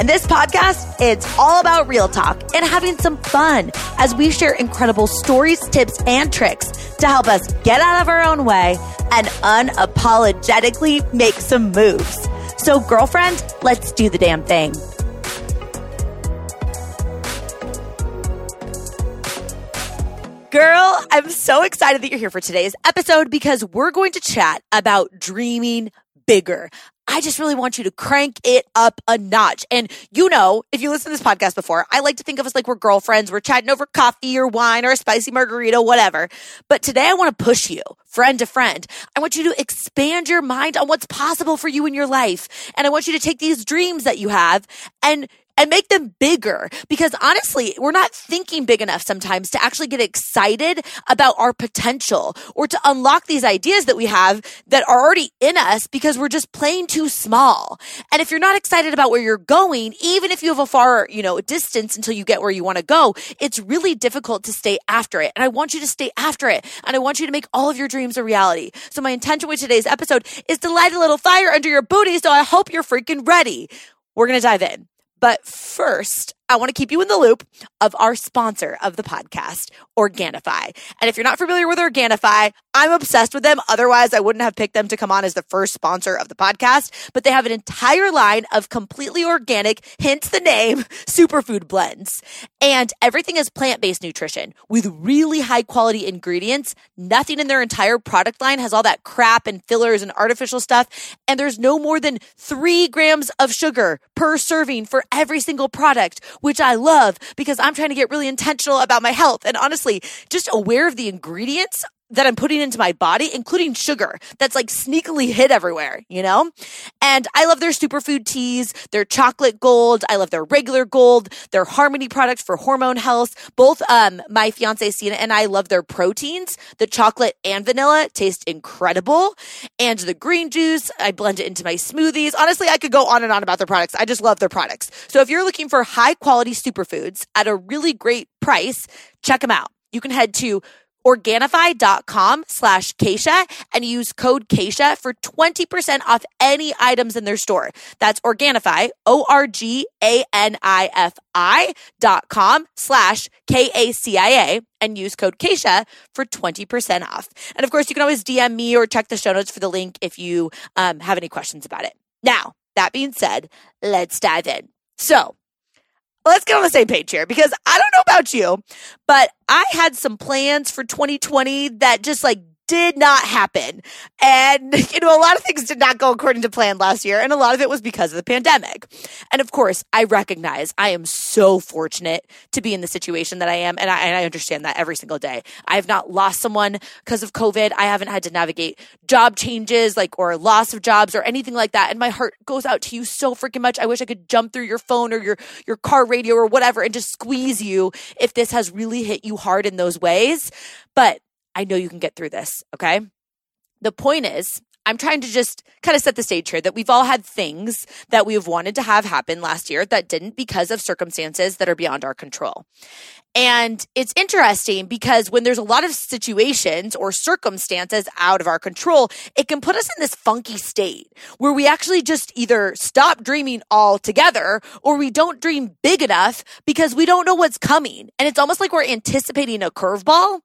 And this podcast, it's all about real talk and having some fun as we share incredible stories, tips, and tricks to help us get out of our own way and unapologetically make some moves. So, girlfriend, let's do the damn thing. Girl, I'm so excited that you're here for today's episode because we're going to chat about dreaming bigger. I just really want you to crank it up a notch. And you know, if you listen to this podcast before, I like to think of us like we're girlfriends. We're chatting over coffee or wine or a spicy margarita, whatever. But today I want to push you friend to friend. I want you to expand your mind on what's possible for you in your life. And I want you to take these dreams that you have and and make them bigger because honestly, we're not thinking big enough sometimes to actually get excited about our potential or to unlock these ideas that we have that are already in us because we're just playing too small. And if you're not excited about where you're going, even if you have a far, you know, distance until you get where you want to go, it's really difficult to stay after it. And I want you to stay after it. And I want you to make all of your dreams a reality. So my intention with today's episode is to light a little fire under your booty. So I hope you're freaking ready. We're going to dive in. But first, I want to keep you in the loop of our sponsor of the podcast, Organifi. And if you're not familiar with Organifi, I'm obsessed with them. Otherwise, I wouldn't have picked them to come on as the first sponsor of the podcast. But they have an entire line of completely organic, hence the name, superfood blends. And everything is plant based nutrition with really high quality ingredients. Nothing in their entire product line has all that crap and fillers and artificial stuff. And there's no more than three grams of sugar per serving for every single product which I love because I'm trying to get really intentional about my health. And honestly, just aware of the ingredients that I'm putting into my body, including sugar that's like sneakily hid everywhere, you know? And I love their superfood teas, their chocolate gold. I love their regular gold, their harmony products for hormone health. Both, um, my fiance Cena and I love their proteins. The chocolate and vanilla taste incredible. And the green juice, I blend it into my smoothies. Honestly, I could go on and on about their products. I just love their products. So if you're looking for high quality superfoods at a really great price, check them out. You can head to Organifi.com slash Kacia and use code Kacia for 20% off any items in their store. That's Organifi, O-R-G-A-N-I-F-I dot com slash K-A-C-I-A and use code Keisha for 20% off. And of course, you can always DM me or check the show notes for the link if you um, have any questions about it. Now, that being said, let's dive in. So let's get on the same page here because I don't know about you, but I had some plans for 2020 that just like did not happen. And, you know, a lot of things did not go according to plan last year. And a lot of it was because of the pandemic. And of course, I recognize I am so fortunate to be in the situation that I am. And I, and I understand that every single day. I have not lost someone because of COVID. I haven't had to navigate job changes, like, or loss of jobs or anything like that. And my heart goes out to you so freaking much. I wish I could jump through your phone or your, your car radio or whatever and just squeeze you if this has really hit you hard in those ways. But I know you can get through this. Okay. The point is, I'm trying to just kind of set the stage here that we've all had things that we have wanted to have happen last year that didn't because of circumstances that are beyond our control. And it's interesting because when there's a lot of situations or circumstances out of our control, it can put us in this funky state where we actually just either stop dreaming altogether or we don't dream big enough because we don't know what's coming. And it's almost like we're anticipating a curveball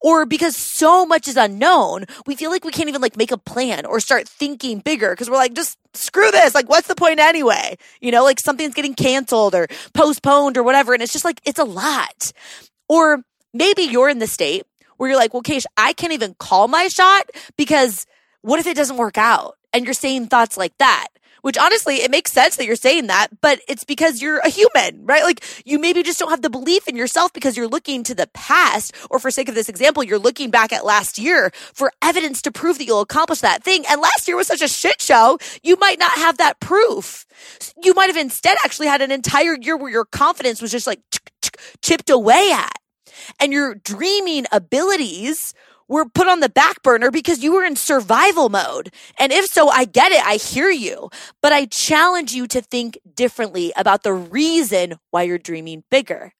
or because so much is unknown, we feel like we can't even like make a plan or start thinking bigger because we're like, just screw this. Like, what's the point anyway? You know, like something's getting canceled or postponed or whatever. And it's just like, it's a lot. Or maybe you're in the state where you're like, well, Keish, I can't even call my shot because what if it doesn't work out? And you're saying thoughts like that which honestly, it makes sense that you're saying that, but it's because you're a human, right? Like you maybe just don't have the belief in yourself because you're looking to the past, or for sake of this example, you're looking back at last year for evidence to prove that you'll accomplish that thing. And last year was such a shit show, you might not have that proof. You might have instead actually had an entire year where your confidence was just like chipped away at. And your dreaming abilities were put on the back burner because you were in survival mode. And if so, I get it. I hear you. But I challenge you to think differently about the reason why you're dreaming bigger.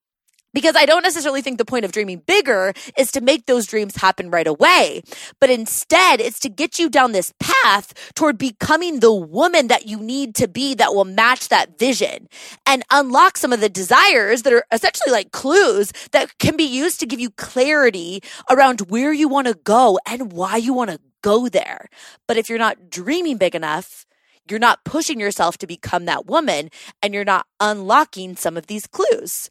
Because I don't necessarily think the point of dreaming bigger is to make those dreams happen right away, but instead it's to get you down this path toward becoming the woman that you need to be that will match that vision and unlock some of the desires that are essentially like clues that can be used to give you clarity around where you want to go and why you want to go there. But if you're not dreaming big enough, you're not pushing yourself to become that woman and you're not unlocking some of these clues.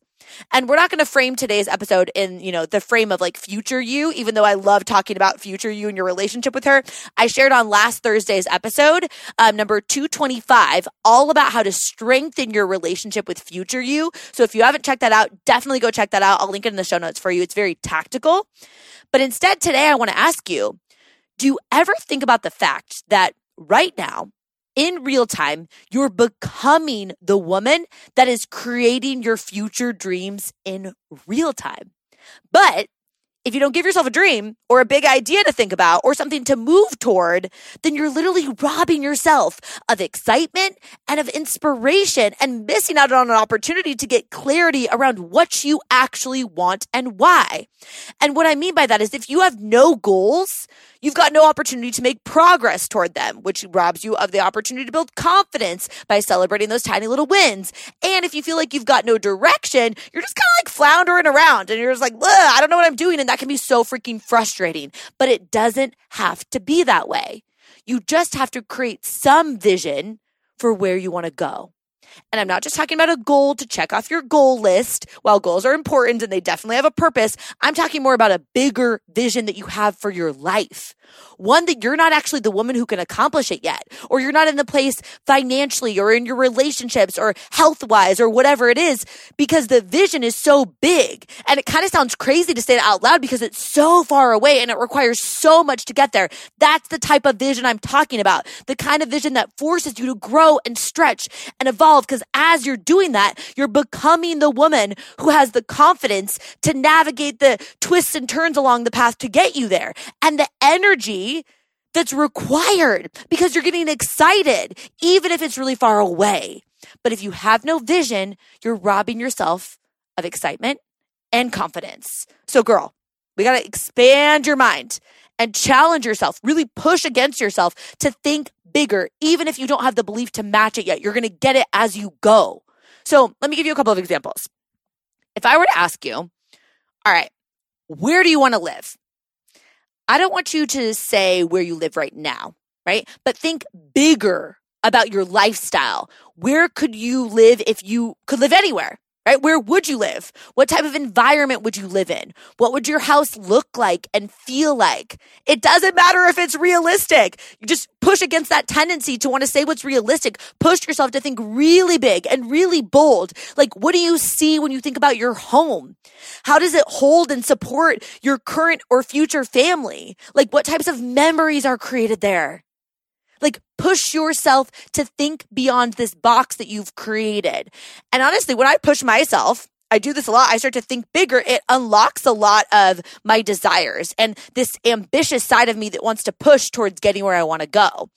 And we're not going to frame today's episode in, you know, the frame of like future you, even though I love talking about future you and your relationship with her. I shared on last Thursday's episode, um, number 225, all about how to strengthen your relationship with future you. So if you haven't checked that out, definitely go check that out. I'll link it in the show notes for you. It's very tactical. But instead, today I want to ask you, do you ever think about the fact that right now, in real time, you're becoming the woman that is creating your future dreams in real time. But if you don't give yourself a dream or a big idea to think about or something to move toward, then you're literally robbing yourself of excitement and of inspiration and missing out on an opportunity to get clarity around what you actually want and why. And what I mean by that is if you have no goals, you've got no opportunity to make progress toward them, which robs you of the opportunity to build confidence by celebrating those tiny little wins. And if you feel like you've got no direction, you're just kind of like floundering around and you're just like, I don't know what I'm doing. And that can be so freaking frustrating, but it doesn't have to be that way. You just have to create some vision for where you want to go. And I'm not just talking about a goal to check off your goal list. While goals are important and they definitely have a purpose, I'm talking more about a bigger vision that you have for your life. One that you're not actually the woman who can accomplish it yet, or you're not in the place financially or in your relationships or health wise or whatever it is, because the vision is so big. And it kind of sounds crazy to say it out loud because it's so far away and it requires so much to get there. That's the type of vision I'm talking about. The kind of vision that forces you to grow and stretch and evolve because as you're doing that, you're becoming the woman who has the confidence to navigate the twists and turns along the path to get you there and the energy that's required because you're getting excited, even if it's really far away. But if you have no vision, you're robbing yourself of excitement and confidence. So, girl, we got to expand your mind and challenge yourself, really push against yourself to think bigger, even if you don't have the belief to match it yet. You're going to get it as you go. So let me give you a couple of examples. If I were to ask you, all right, where do you want to live? I don't want you to say where you live right now, right? But think bigger about your lifestyle. Where could you live if you could live anywhere? Right? Where would you live? What type of environment would you live in? What would your house look like and feel like? It doesn't matter if it's realistic. Just push against that tendency to want to say what's realistic. Push yourself to think really big and really bold. Like, what do you see when you think about your home? How does it hold and support your current or future family? Like, what types of memories are created there? Like push yourself to think beyond this box that you've created. And honestly, when I push myself, I do this a lot. I start to think bigger. It unlocks a lot of my desires and this ambitious side of me that wants to push towards getting where I want to go.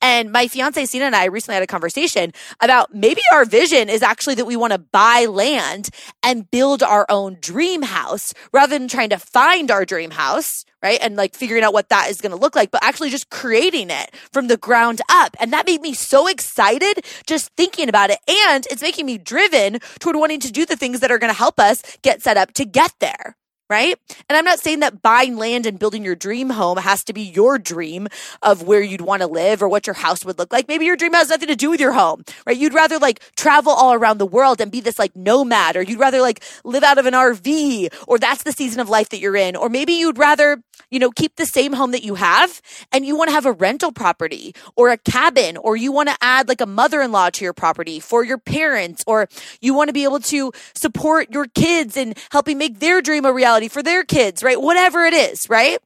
And my fiance Sina and I recently had a conversation about maybe our vision is actually that we want to buy land and build our own dream house rather than trying to find our dream house right? And like figuring out what that is going to look like, but actually just creating it from the ground up. And that made me so excited just thinking about it. And it's making me driven toward wanting to do the things that are going to help us get set up to get there right? And I'm not saying that buying land and building your dream home has to be your dream of where you'd want to live or what your house would look like. Maybe your dream has nothing to do with your home, right? You'd rather like travel all around the world and be this like nomad, or you'd rather like live out of an RV, or that's the season of life that you're in. Or maybe you'd rather, you know, keep the same home that you have and you want to have a rental property or a cabin, or you want to add like a mother in law to your property for your parents, or you want to be able to support your kids and helping make their dream a reality reality for their kids, right? Whatever it is, right?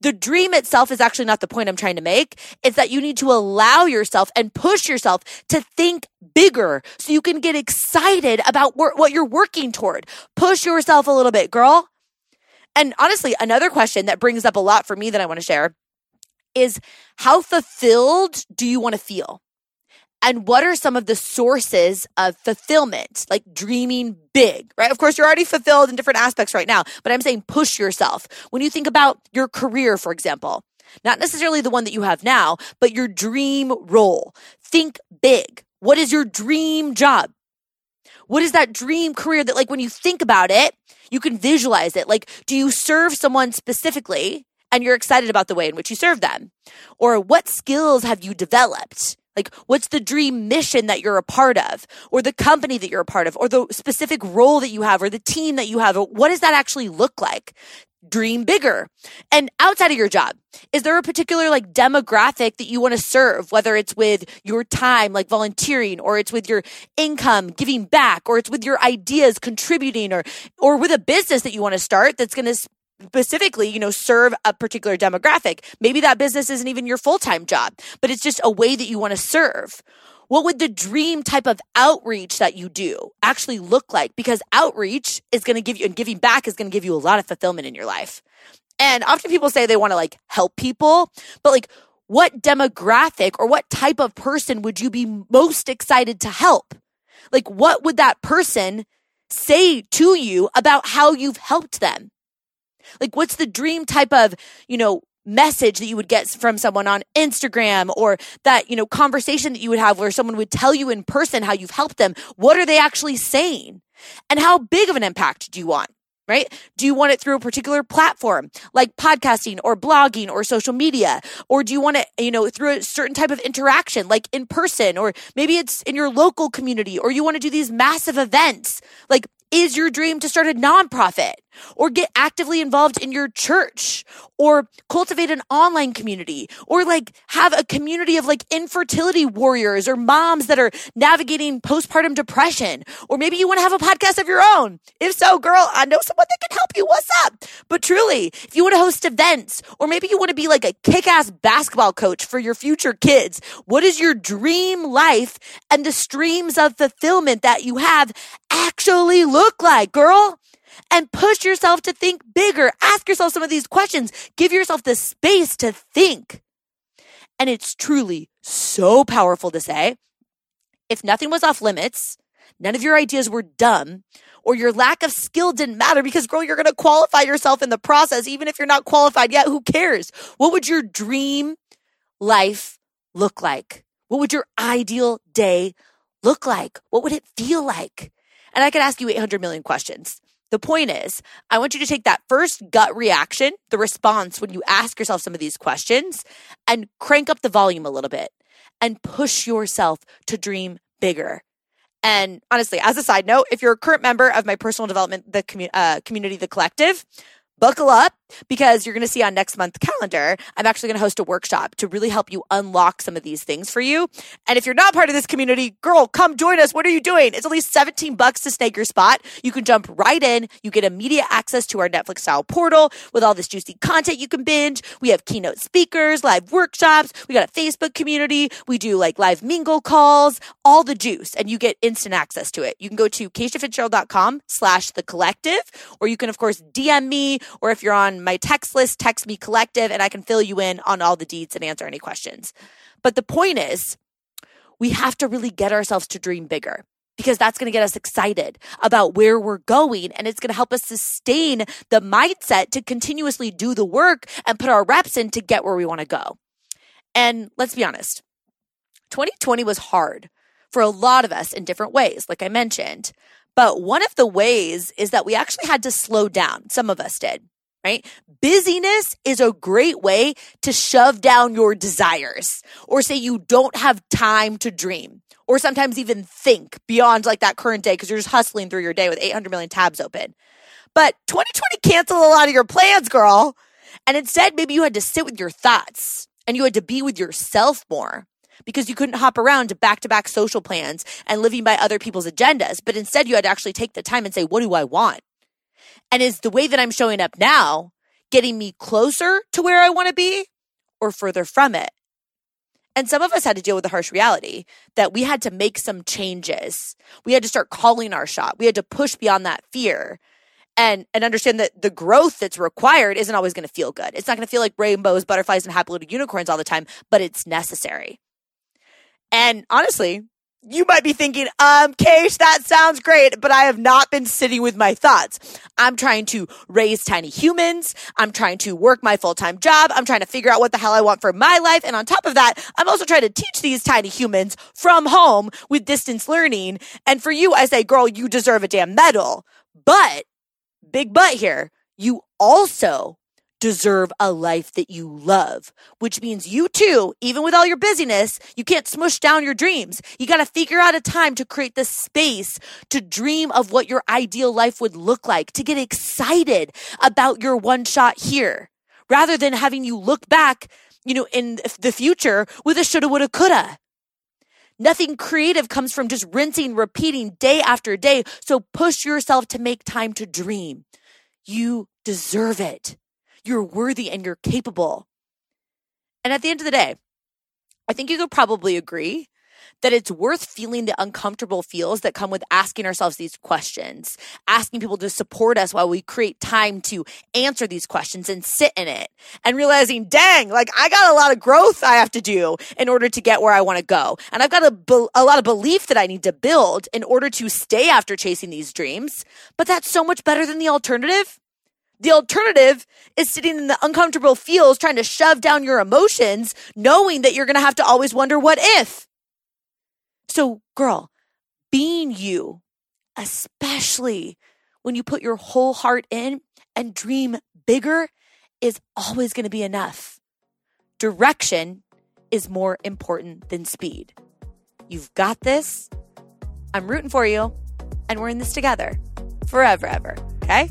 The dream itself is actually not the point I'm trying to make. It's that you need to allow yourself and push yourself to think bigger so you can get excited about what you're working toward. Push yourself a little bit, girl. And honestly, another question that brings up a lot for me that I want to share is how fulfilled do you want to feel? And what are some of the sources of fulfillment, like dreaming big, right? Of course, you're already fulfilled in different aspects right now, but I'm saying push yourself. When you think about your career, for example, not necessarily the one that you have now, but your dream role, think big. What is your dream job? What is that dream career that, like, when you think about it, you can visualize it? Like, do you serve someone specifically and you're excited about the way in which you serve them? Or what skills have you developed? Like, what's the dream mission that you're a part of, or the company that you're a part of, or the specific role that you have, or the team that you have? What does that actually look like? Dream bigger. And outside of your job, is there a particular like demographic that you want to serve, whether it's with your time, like volunteering, or it's with your income, giving back, or it's with your ideas, contributing, or, or with a business that you want to start that's going to specifically, you know, serve a particular demographic. Maybe that business isn't even your full-time job, but it's just a way that you want to serve. What would the dream type of outreach that you do actually look like? Because outreach is going to give you and giving back is going to give you a lot of fulfillment in your life. And often people say they want to like help people, but like what demographic or what type of person would you be most excited to help? Like what would that person say to you about how you've helped them? Like, what's the dream type of, you know, message that you would get from someone on Instagram or that, you know, conversation that you would have where someone would tell you in person how you've helped them? What are they actually saying? And how big of an impact do you want? Right? Do you want it through a particular platform like podcasting or blogging or social media? Or do you want it, you know, through a certain type of interaction like in person or maybe it's in your local community or you want to do these massive events? Like, is your dream to start a nonprofit or get actively involved in your church or cultivate an online community or like have a community of like infertility warriors or moms that are navigating postpartum depression? Or maybe you want to have a podcast of your own. If so girl i know someone that can help you. What's up? But truly if you want to host events or maybe you want to be like a kick-ass basketball coach for your future kids what is your dream life and the streams of fulfillment that you have actually look like girl and push yourself to think bigger. Ask yourself some of these questions. Give yourself the space to think. And it's truly so powerful to say if nothing was off limits, none of your ideas were dumb, or your lack of skill didn't matter because, girl, you're going to qualify yourself in the process. Even if you're not qualified yet, who cares? What would your dream life look like? What would your ideal day look like? What would it feel like? And I could ask you 800 million questions. The point is, I want you to take that first gut reaction, the response when you ask yourself some of these questions, and crank up the volume a little bit and push yourself to dream bigger. And honestly, as a side note, if you're a current member of my personal development, the commu- uh, community, the collective, buckle up because you're going to see on next month's calendar, I'm actually going to host a workshop to really help you unlock some of these things for you. And if you're not part of this community, girl, come join us. What are you doing? It's at least 17 bucks to snake your spot. You can jump right in. You get immediate access to our Netflix style portal with all this juicy content you can binge. We have keynote speakers, live workshops. We got a Facebook community. We do like live mingle calls, all the juice, and you get instant access to it. You can go to KaciaFitzgerald.com slash the collective, or you can, of course, DM me, or if you're on my text list, text me collective, and I can fill you in on all the deeds and answer any questions. But the point is, we have to really get ourselves to dream bigger because that's going to get us excited about where we're going and it's going to help us sustain the mindset to continuously do the work and put our reps in to get where we want to go. And let's be honest, 2020 was hard for a lot of us in different ways, like I mentioned. But one of the ways is that we actually had to slow down. Some of us did right? Busyness is a great way to shove down your desires or say you don't have time to dream or sometimes even think beyond like that current day because you're just hustling through your day with 800 million tabs open. But 2020 canceled a lot of your plans, girl. And instead, maybe you had to sit with your thoughts and you had to be with yourself more because you couldn't hop around to back to back social plans and living by other people's agendas. But instead, you had to actually take the time and say, what do I want? And is the way that I'm showing up now getting me closer to where I want to be or further from it? And some of us had to deal with the harsh reality that we had to make some changes. We had to start calling our shot. We had to push beyond that fear. and and understand that the growth that's required isn't always going to feel good. It's not going to feel like rainbows, butterflies, and happy little unicorns all the time, but it's necessary. And honestly, you might be thinking, um, Keish, that sounds great, but I have not been sitting with my thoughts. I'm trying to raise tiny humans. I'm trying to work my full-time job. I'm trying to figure out what the hell I want for my life. And on top of that, I'm also trying to teach these tiny humans from home with distance learning. And for you, I say, girl, you deserve a damn medal. But, big but here, you also deserve a life that you love, which means you too, even with all your busyness, you can't smush down your dreams. You got to figure out a time to create the space to dream of what your ideal life would look like, to get excited about your one shot here rather than having you look back, you know, in the future with a shoulda, woulda, coulda. Nothing creative comes from just rinsing, repeating day after day. So push yourself to make time to dream. You deserve it. You're worthy and you're capable. And at the end of the day, I think you could probably agree that it's worth feeling the uncomfortable feels that come with asking ourselves these questions, asking people to support us while we create time to answer these questions and sit in it and realizing, dang, like I got a lot of growth I have to do in order to get where I want to go. And I've got a, a lot of belief that I need to build in order to stay after chasing these dreams. But that's so much better than the alternative. The alternative is sitting in the uncomfortable feels, trying to shove down your emotions, knowing that you're going to have to always wonder what if. So, girl, being you, especially when you put your whole heart in and dream bigger, is always going to be enough. Direction is more important than speed. You've got this. I'm rooting for you, and we're in this together forever, ever. Okay?